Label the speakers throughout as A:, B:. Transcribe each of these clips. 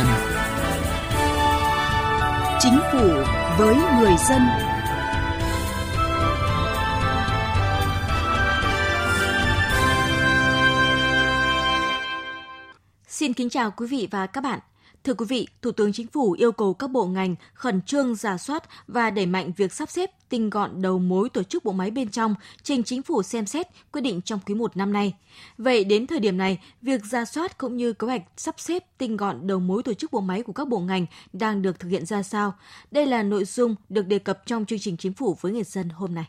A: dân.
B: Chính phủ với người dân. Xin kính chào quý vị và các bạn. Thưa quý vị, Thủ tướng Chính phủ yêu cầu các bộ ngành khẩn trương giả soát và đẩy mạnh việc sắp xếp tinh gọn đầu mối tổ chức bộ máy bên trong, trình Chính phủ xem xét quyết định trong quý 1 năm nay. Vậy đến thời điểm này, việc ra soát cũng như kế hoạch sắp xếp tinh gọn đầu mối tổ chức bộ máy của các bộ ngành đang được thực hiện ra sao? Đây là nội dung được đề cập trong chương trình Chính phủ với người dân hôm nay.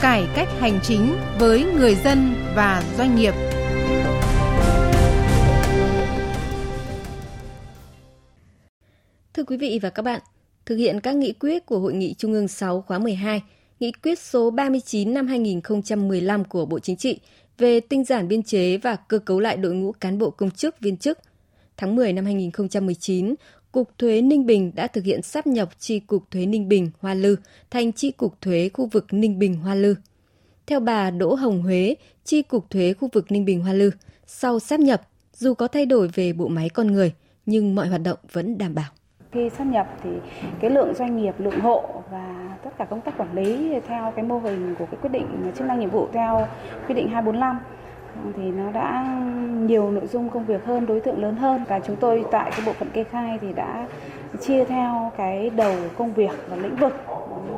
C: Cải cách hành chính với người dân và doanh nghiệp –
D: Thưa quý vị và các bạn, thực hiện các nghị quyết của Hội nghị Trung ương 6 khóa 12, nghị quyết số 39 năm 2015 của Bộ Chính trị về tinh giản biên chế và cơ cấu lại đội ngũ cán bộ công chức viên chức. Tháng 10 năm 2019, Cục Thuế Ninh Bình đã thực hiện sắp nhập chi cục thuế Ninh Bình Hoa Lư thành chi cục thuế khu vực Ninh Bình Hoa Lư. Theo bà Đỗ Hồng Huế, chi cục thuế khu vực Ninh Bình Hoa Lư, sau sắp nhập, dù có thay đổi về bộ máy con người, nhưng mọi hoạt động vẫn đảm bảo.
E: Khi sắp nhập thì cái lượng doanh nghiệp, lượng hộ và tất cả công tác quản lý theo cái mô hình của cái quyết định chức năng nhiệm vụ theo quyết định 245 thì nó đã nhiều nội dung công việc hơn, đối tượng lớn hơn. Và chúng tôi tại cái bộ phận kê khai thì đã chia theo cái đầu công việc và lĩnh vực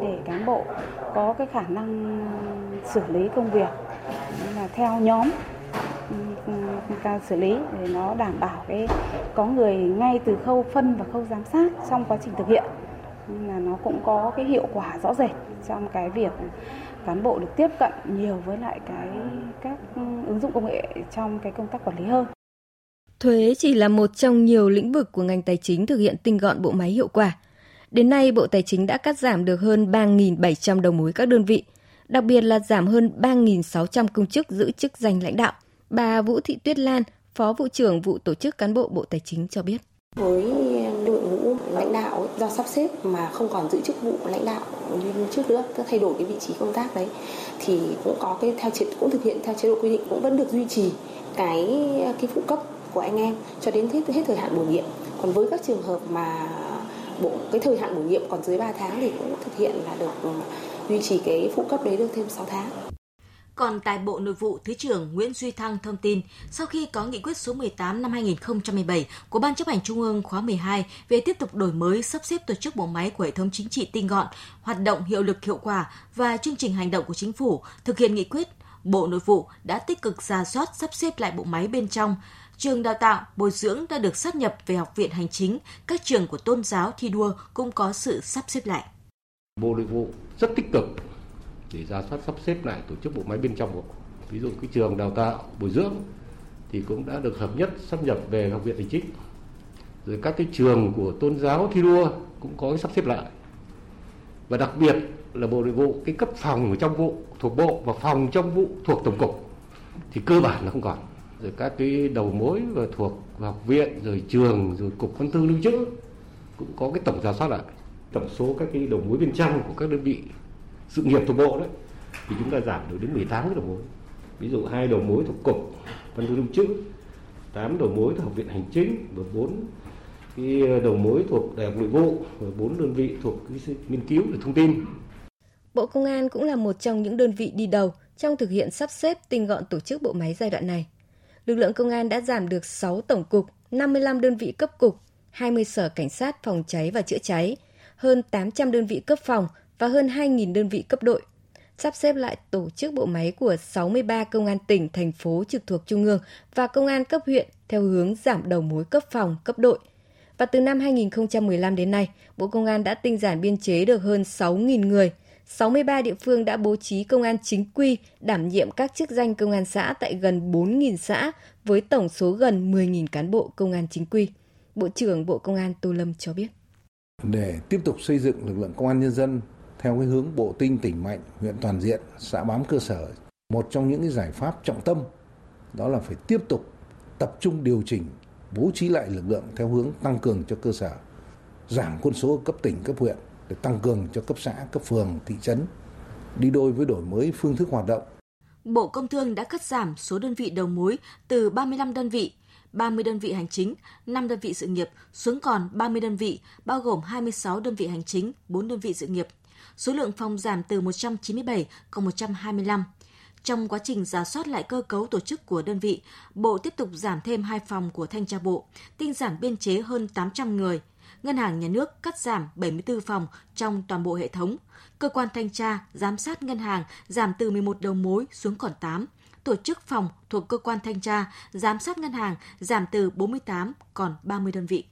E: để cán bộ có cái khả năng xử lý công việc là theo nhóm xử lý để nó đảm bảo cái có người ngay từ khâu phân và khâu giám sát trong quá trình thực hiện nhưng là nó cũng có cái hiệu quả rõ rệt trong cái việc cán bộ được tiếp cận nhiều với lại cái các ứng dụng công nghệ trong cái công tác quản lý hơn.
D: Thuế chỉ là một trong nhiều lĩnh vực của ngành tài chính thực hiện tinh gọn bộ máy hiệu quả. Đến nay, Bộ Tài chính đã cắt giảm được hơn 3.700 đầu mối các đơn vị, đặc biệt là giảm hơn 3.600 công chức giữ chức danh lãnh đạo – Bà Vũ Thị Tuyết Lan, Phó vụ trưởng vụ tổ chức cán bộ Bộ Tài chính cho biết.
F: Với đội ngũ lãnh đạo do sắp xếp mà không còn giữ chức vụ lãnh đạo như trước nữa, tức thay đổi cái vị trí công tác đấy thì cũng có cái theo chế cũng thực hiện theo chế độ quy định cũng vẫn được duy trì cái cái phụ cấp của anh em cho đến hết hết thời hạn bổ nhiệm. Còn với các trường hợp mà bộ cái thời hạn bổ nhiệm còn dưới 3 tháng thì cũng thực hiện là được ừ, duy trì cái phụ cấp đấy được thêm 6 tháng.
B: Còn tại Bộ Nội vụ, Thứ trưởng Nguyễn Duy Thăng thông tin, sau khi có nghị quyết số 18 năm 2017 của Ban chấp hành Trung ương khóa 12 về tiếp tục đổi mới sắp xếp tổ chức bộ máy của hệ thống chính trị tinh gọn, hoạt động hiệu lực hiệu quả và chương trình hành động của chính phủ thực hiện nghị quyết, Bộ Nội vụ đã tích cực ra soát sắp xếp lại bộ máy bên trong, trường đào tạo, bồi dưỡng đã được sát nhập về học viện hành chính, các trường của tôn giáo thi đua cũng có sự sắp xếp lại.
G: Bộ Nội vụ rất tích cực để ra soát sắp xếp lại tổ chức bộ máy bên trong của Ví dụ cái trường đào tạo, bồi dưỡng thì cũng đã được hợp nhất, sắp nhập về học viện hành chính. Rồi các cái trường của tôn giáo, thi đua cũng có cái sắp xếp lại. Và đặc biệt là bộ nội vụ, cái cấp phòng trong vụ, thuộc bộ và phòng trong vụ thuộc tổng cục thì cơ bản là không còn rồi các cái đầu mối và thuộc học viện, rồi trường, rồi cục văn thư lưu trữ cũng có cái tổng giả soát lại tổng số các cái đầu mối bên trong của các đơn vị sự nghiệp thuộc bộ đấy thì chúng ta giảm được đến 18 cái đầu mối ví dụ hai đầu mối thuộc cục văn thư lưu trữ 8 đầu mối thuộc học viện hành chính và 4 cái đầu mối thuộc đại học nội vụ và 4 đơn vị thuộc cái nghiên cứu về thông tin.
D: Bộ Công an cũng là một trong những đơn vị đi đầu trong thực hiện sắp xếp tinh gọn tổ chức bộ máy giai đoạn này. Lực lượng công an đã giảm được 6 tổng cục, 55 đơn vị cấp cục, 20 sở cảnh sát phòng cháy và chữa cháy, hơn 800 đơn vị cấp phòng và hơn 2.000 đơn vị cấp đội, sắp xếp lại tổ chức bộ máy của 63 công an tỉnh, thành phố trực thuộc Trung ương và công an cấp huyện theo hướng giảm đầu mối cấp phòng, cấp đội. Và từ năm 2015 đến nay, Bộ Công an đã tinh giản biên chế được hơn 6.000 người. 63 địa phương đã bố trí công an chính quy đảm nhiệm các chức danh công an xã tại gần 4.000 xã với tổng số gần 10.000 cán bộ công an chính quy. Bộ trưởng Bộ Công an Tô Lâm cho biết.
H: Để tiếp tục xây dựng lực lượng công an nhân dân theo cái hướng bộ tinh tỉnh mạnh, huyện toàn diện, xã bám cơ sở. Một trong những cái giải pháp trọng tâm đó là phải tiếp tục tập trung điều chỉnh, bố trí lại lực lượng theo hướng tăng cường cho cơ sở, giảm quân số cấp tỉnh, cấp huyện để tăng cường cho cấp xã, cấp phường, thị trấn, đi đôi với đổi mới phương thức hoạt động.
B: Bộ Công Thương đã cắt giảm số đơn vị đầu mối từ 35 đơn vị 30 đơn vị hành chính, 5 đơn vị sự nghiệp xuống còn 30 đơn vị, bao gồm 26 đơn vị hành chính, 4 đơn vị sự nghiệp. Số lượng phòng giảm từ 197 còn 125. Trong quá trình giả soát lại cơ cấu tổ chức của đơn vị, Bộ tiếp tục giảm thêm 2 phòng của Thanh tra Bộ, tinh giảm biên chế hơn 800 người. Ngân hàng Nhà nước cắt giảm 74 phòng trong toàn bộ hệ thống. Cơ quan thanh tra, giám sát ngân hàng giảm từ 11 đầu mối xuống còn 8 tổ chức phòng thuộc cơ quan thanh tra, giám sát ngân hàng giảm từ 48 còn 30 đơn vị.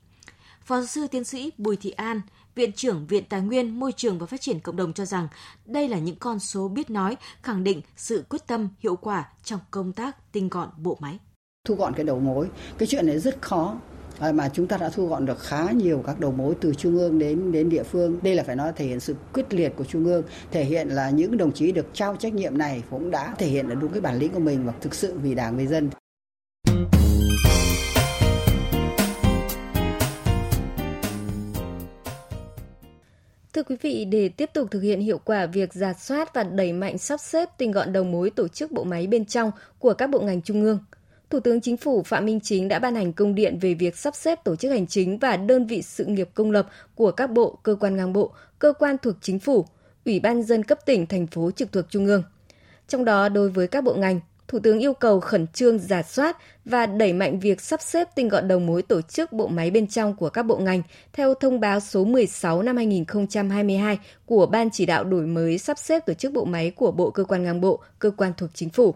B: Phó giáo sư tiến sĩ Bùi Thị An, Viện trưởng Viện Tài nguyên, Môi trường và Phát triển Cộng đồng cho rằng đây là những con số biết nói, khẳng định sự quyết tâm hiệu quả trong công tác tinh gọn bộ máy.
A: Thu gọn cái đầu mối, cái chuyện này rất khó mà chúng ta đã thu gọn được khá nhiều các đầu mối từ trung ương đến đến địa phương. Đây là phải nói thể hiện sự quyết liệt của trung ương, thể hiện là những đồng chí được trao trách nhiệm này cũng đã thể hiện là đúng cái bản lĩnh của mình và thực sự vì đảng vì dân.
D: Thưa quý vị, để tiếp tục thực hiện hiệu quả việc giả soát và đẩy mạnh sắp xếp tinh gọn đầu mối tổ chức bộ máy bên trong của các bộ ngành trung ương, Thủ tướng Chính phủ Phạm Minh Chính đã ban hành công điện về việc sắp xếp tổ chức hành chính và đơn vị sự nghiệp công lập của các bộ, cơ quan ngang bộ, cơ quan thuộc chính phủ, Ủy ban dân cấp tỉnh, thành phố trực thuộc trung ương. Trong đó, đối với các bộ ngành, Thủ tướng yêu cầu khẩn trương giả soát và đẩy mạnh việc sắp xếp tinh gọn đầu mối tổ chức bộ máy bên trong của các bộ ngành theo thông báo số 16 năm 2022 của Ban chỉ đạo đổi mới sắp xếp tổ chức bộ máy của Bộ Cơ quan ngang bộ, cơ quan thuộc chính phủ.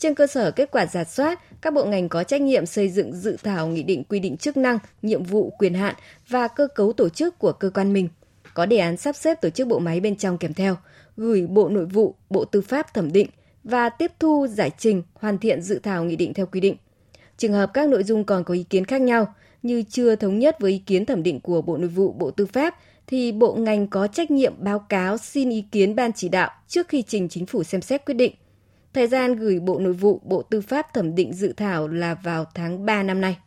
D: Trên cơ sở kết quả giả soát, các bộ ngành có trách nhiệm xây dựng dự thảo nghị định quy định chức năng, nhiệm vụ, quyền hạn và cơ cấu tổ chức của cơ quan mình. Có đề án sắp xếp tổ chức bộ máy bên trong kèm theo, gửi Bộ Nội vụ, Bộ Tư pháp thẩm định và tiếp thu giải trình, hoàn thiện dự thảo nghị định theo quy định. Trường hợp các nội dung còn có ý kiến khác nhau, như chưa thống nhất với ý kiến thẩm định của Bộ Nội vụ, Bộ Tư pháp, thì bộ ngành có trách nhiệm báo cáo xin ý kiến ban chỉ đạo trước khi trình chính phủ xem xét quyết định. Thời gian gửi Bộ Nội vụ, Bộ Tư pháp thẩm định dự thảo là vào tháng 3 năm nay.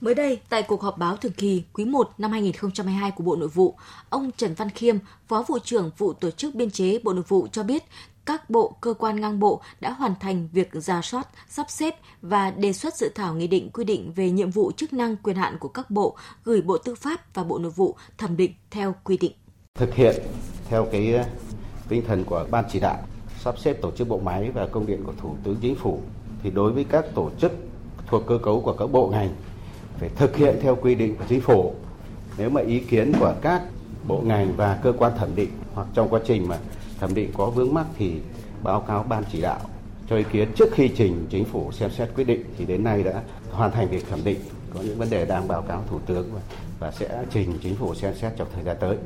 B: Mới đây, tại cuộc họp báo thường kỳ quý 1 năm 2022 của Bộ Nội vụ, ông Trần Văn Khiêm, Phó vụ trưởng vụ tổ chức biên chế Bộ Nội vụ cho biết các bộ, cơ quan ngang bộ đã hoàn thành việc ra soát, sắp xếp và đề xuất dự thảo nghị định quy định về nhiệm vụ chức năng quyền hạn của các bộ gửi Bộ Tư pháp và Bộ Nội vụ thẩm định theo quy định.
I: Thực hiện theo cái tinh thần của ban chỉ đạo sắp xếp tổ chức bộ máy và công điện của Thủ tướng Chính phủ thì đối với các tổ chức thuộc cơ cấu của các bộ ngành phải thực hiện theo quy định của chính phủ. Nếu mà ý kiến của các bộ ngành và cơ quan thẩm định hoặc trong quá trình mà thẩm định có vướng mắc thì báo cáo ban chỉ đạo cho ý kiến trước khi trình chính phủ xem xét quyết định thì đến nay đã hoàn thành việc thẩm định có những vấn đề đang báo cáo thủ tướng và sẽ trình chính phủ xem xét trong thời gian tới.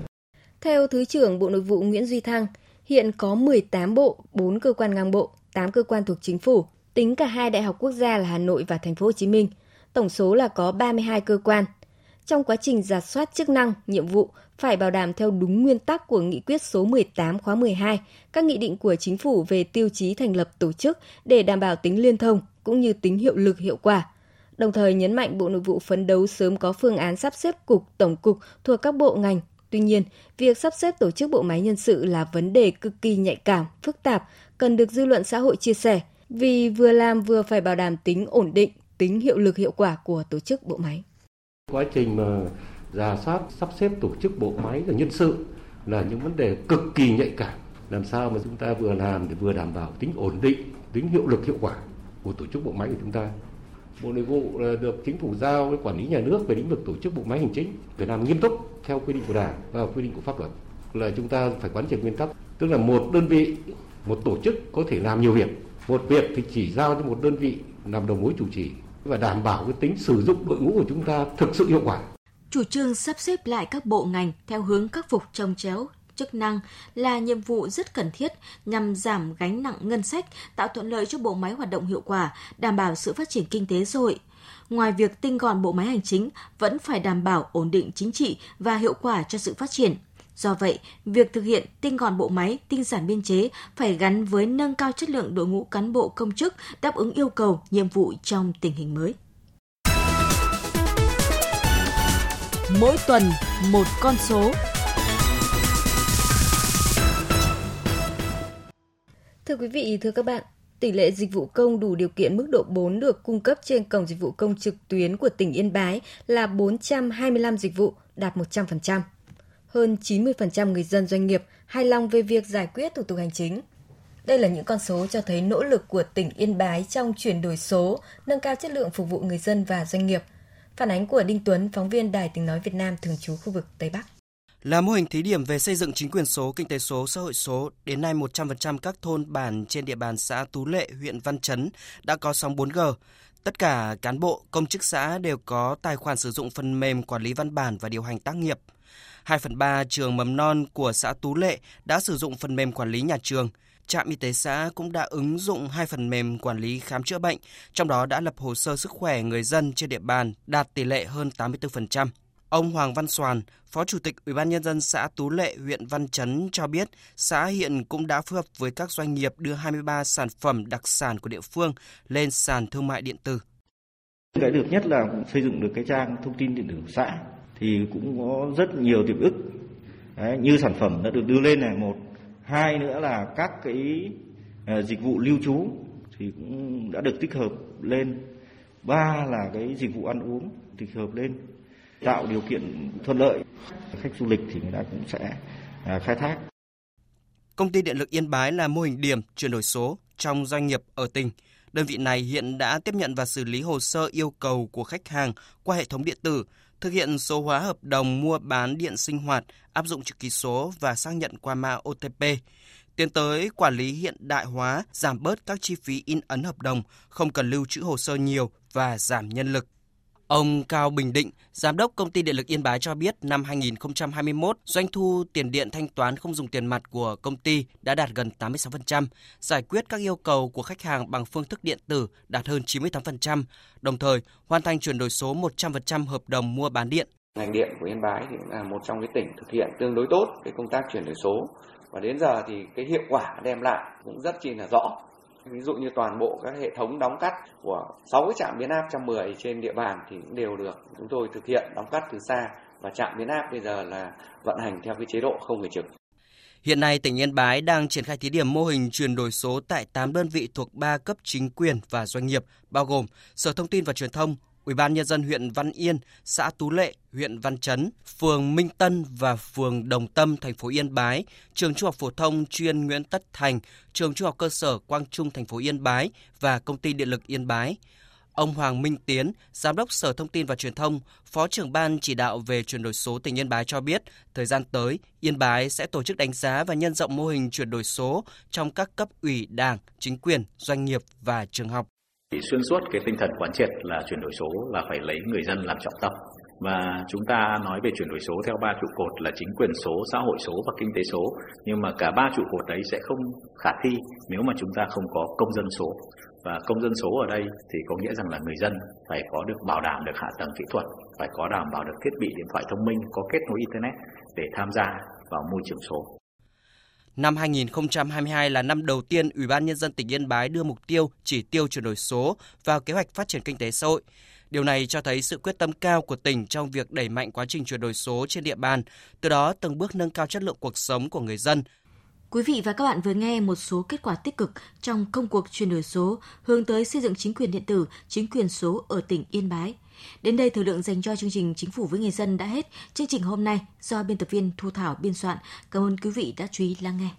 D: Theo Thứ trưởng Bộ Nội vụ Nguyễn Duy Thăng, Hiện có 18 bộ, 4 cơ quan ngang bộ, 8 cơ quan thuộc chính phủ, tính cả hai đại học quốc gia là Hà Nội và Thành phố Hồ Chí Minh. Tổng số là có 32 cơ quan. Trong quá trình giả soát chức năng, nhiệm vụ phải bảo đảm theo đúng nguyên tắc của nghị quyết số 18 khóa 12, các nghị định của chính phủ về tiêu chí thành lập tổ chức để đảm bảo tính liên thông cũng như tính hiệu lực hiệu quả. Đồng thời nhấn mạnh Bộ Nội vụ phấn đấu sớm có phương án sắp xếp cục, tổng cục thuộc các bộ ngành Tuy nhiên, việc sắp xếp tổ chức bộ máy nhân sự là vấn đề cực kỳ nhạy cảm, phức tạp, cần được dư luận xã hội chia sẻ, vì vừa làm vừa phải bảo đảm tính ổn định, tính hiệu lực hiệu quả của tổ chức bộ máy.
G: Quá trình mà giả soát sắp xếp tổ chức bộ máy và nhân sự là những vấn đề cực kỳ nhạy cảm. Làm sao mà chúng ta vừa làm để vừa đảm bảo tính ổn định, tính hiệu lực hiệu quả của tổ chức bộ máy của chúng ta Bộ Nội vụ ờ, được chính phủ giao với quản lý nhà nước về lĩnh vực tổ chức bộ máy hành chính phải làm nghiêm túc theo quy định của Đảng và quy định của pháp luật. Là chúng ta phải quán triệt nguyên tắc, tức là một đơn vị, một tổ chức có thể làm nhiều việc. Một việc thì chỉ giao cho một đơn vị làm đầu mối chủ trì và đảm bảo cái tính sử dụng đội ngũ của chúng ta thực sự hiệu quả.
B: Chủ trương sắp xếp lại các bộ ngành theo hướng khắc phục trồng chéo chức năng là nhiệm vụ rất cần thiết nhằm giảm gánh nặng ngân sách, tạo thuận lợi cho bộ máy hoạt động hiệu quả, đảm bảo sự phát triển kinh tế xã hội. Ngoài việc tinh gọn bộ máy hành chính, vẫn phải đảm bảo ổn định chính trị và hiệu quả cho sự phát triển. Do vậy, việc thực hiện tinh gọn bộ máy, tinh giản biên chế phải gắn với nâng cao chất lượng đội ngũ cán bộ công chức đáp ứng yêu cầu, nhiệm vụ trong tình hình mới. Mỗi tuần một con số
D: Thưa quý vị, thưa các bạn, tỷ lệ dịch vụ công đủ điều kiện mức độ 4 được cung cấp trên cổng dịch vụ công trực tuyến của tỉnh Yên Bái là 425 dịch vụ, đạt 100%. Hơn 90% người dân doanh nghiệp hài lòng về việc giải quyết thủ tục hành chính. Đây là những con số cho thấy nỗ lực của tỉnh Yên Bái trong chuyển đổi số, nâng cao chất lượng phục vụ người dân và doanh nghiệp. Phản ánh của Đinh Tuấn, phóng viên Đài Tiếng Nói Việt Nam thường trú khu vực Tây Bắc.
J: Là mô hình thí điểm về xây dựng chính quyền số, kinh tế số, xã hội số, đến nay 100% các thôn bản trên địa bàn xã Tú Lệ, huyện Văn Chấn đã có sóng 4G. Tất cả cán bộ, công chức xã đều có tài khoản sử dụng phần mềm quản lý văn bản và điều hành tác nghiệp. 2 phần 3 trường mầm non của xã Tú Lệ đã sử dụng phần mềm quản lý nhà trường. Trạm y tế xã cũng đã ứng dụng hai phần mềm quản lý khám chữa bệnh, trong đó đã lập hồ sơ sức khỏe người dân trên địa bàn đạt tỷ lệ hơn 84%. Ông Hoàng Văn Soàn, Phó Chủ tịch Ủy ban nhân dân xã Tú Lệ, huyện Văn Chấn cho biết, xã hiện cũng đã phối hợp với các doanh nghiệp đưa 23 sản phẩm đặc sản của địa phương lên sàn thương mại điện tử.
K: Cái được nhất là xây dựng được cái trang thông tin điện tử của xã thì cũng có rất nhiều tiềm ức Đấy, như sản phẩm đã được đưa lên này một, hai nữa là các cái à, dịch vụ lưu trú thì cũng đã được tích hợp lên. Ba là cái dịch vụ ăn uống tích hợp lên tạo điều kiện thuận lợi khách du lịch thì người ta cũng sẽ à, khai thác.
J: Công ty Điện lực Yên Bái là mô hình điểm chuyển đổi số trong doanh nghiệp ở tỉnh. Đơn vị này hiện đã tiếp nhận và xử lý hồ sơ yêu cầu của khách hàng qua hệ thống điện tử, thực hiện số hóa hợp đồng mua bán điện sinh hoạt, áp dụng chữ ký số và xác nhận qua mã OTP. Tiến tới quản lý hiện đại hóa, giảm bớt các chi phí in ấn hợp đồng, không cần lưu trữ hồ sơ nhiều và giảm nhân lực. Ông Cao Bình Định, Giám đốc Công ty Điện lực Yên Bái cho biết năm 2021, doanh thu tiền điện thanh toán không dùng tiền mặt của công ty đã đạt gần 86%, giải quyết các yêu cầu của khách hàng bằng phương thức điện tử đạt hơn 98%, đồng thời hoàn thành chuyển đổi số 100% hợp đồng mua bán điện.
L: Ngành điện của Yên Bái thì là một trong những tỉnh thực hiện tương đối tốt cái công tác chuyển đổi số và đến giờ thì cái hiệu quả đem lại cũng rất chi là rõ ví dụ như toàn bộ các hệ thống đóng cắt của 6 cái trạm biến áp 110 trên địa bàn thì cũng đều được chúng tôi thực hiện đóng cắt từ xa và trạm biến áp bây giờ là vận hành theo cái chế độ không người trực.
J: Hiện nay, tỉnh Yên Bái đang triển khai thí điểm mô hình chuyển đổi số tại 8 đơn vị thuộc 3 cấp chính quyền và doanh nghiệp, bao gồm Sở Thông tin và Truyền thông, Ủy ban nhân dân huyện Văn Yên, xã Tú Lệ, huyện Văn Chấn, phường Minh Tân và phường Đồng Tâm, thành phố Yên Bái, trường Trung học phổ thông chuyên Nguyễn Tất Thành, trường Trung học cơ sở Quang Trung, thành phố Yên Bái và công ty điện lực Yên Bái. Ông Hoàng Minh Tiến, Giám đốc Sở Thông tin và Truyền thông, Phó trưởng ban chỉ đạo về chuyển đổi số tỉnh Yên Bái cho biết, thời gian tới, Yên Bái sẽ tổ chức đánh giá và nhân rộng mô hình chuyển đổi số trong các cấp ủy đảng, chính quyền, doanh nghiệp và trường học.
M: Thì xuyên suốt cái tinh thần quán triệt là chuyển đổi số là phải lấy người dân làm trọng tâm. Và chúng ta nói về chuyển đổi số theo ba trụ cột là chính quyền số, xã hội số và kinh tế số. Nhưng mà cả ba trụ cột đấy sẽ không khả thi nếu mà chúng ta không có công dân số. Và công dân số ở đây thì có nghĩa rằng là người dân phải có được bảo đảm được hạ tầng kỹ thuật phải có đảm bảo được thiết bị điện thoại thông minh có kết nối internet để tham gia vào môi trường số.
J: Năm 2022 là năm đầu tiên Ủy ban Nhân dân tỉnh Yên Bái đưa mục tiêu chỉ tiêu chuyển đổi số vào kế hoạch phát triển kinh tế xã hội. Điều này cho thấy sự quyết tâm cao của tỉnh trong việc đẩy mạnh quá trình chuyển đổi số trên địa bàn, từ đó từng bước nâng cao chất lượng cuộc sống của người dân.
B: Quý vị và các bạn vừa nghe một số kết quả tích cực trong công cuộc chuyển đổi số hướng tới xây dựng chính quyền điện tử, chính quyền số ở tỉnh Yên Bái. Đến đây thời lượng dành cho chương trình Chính phủ với người dân đã hết. Chương trình hôm nay do biên tập viên Thu Thảo biên soạn. Cảm ơn quý vị đã chú ý lắng nghe.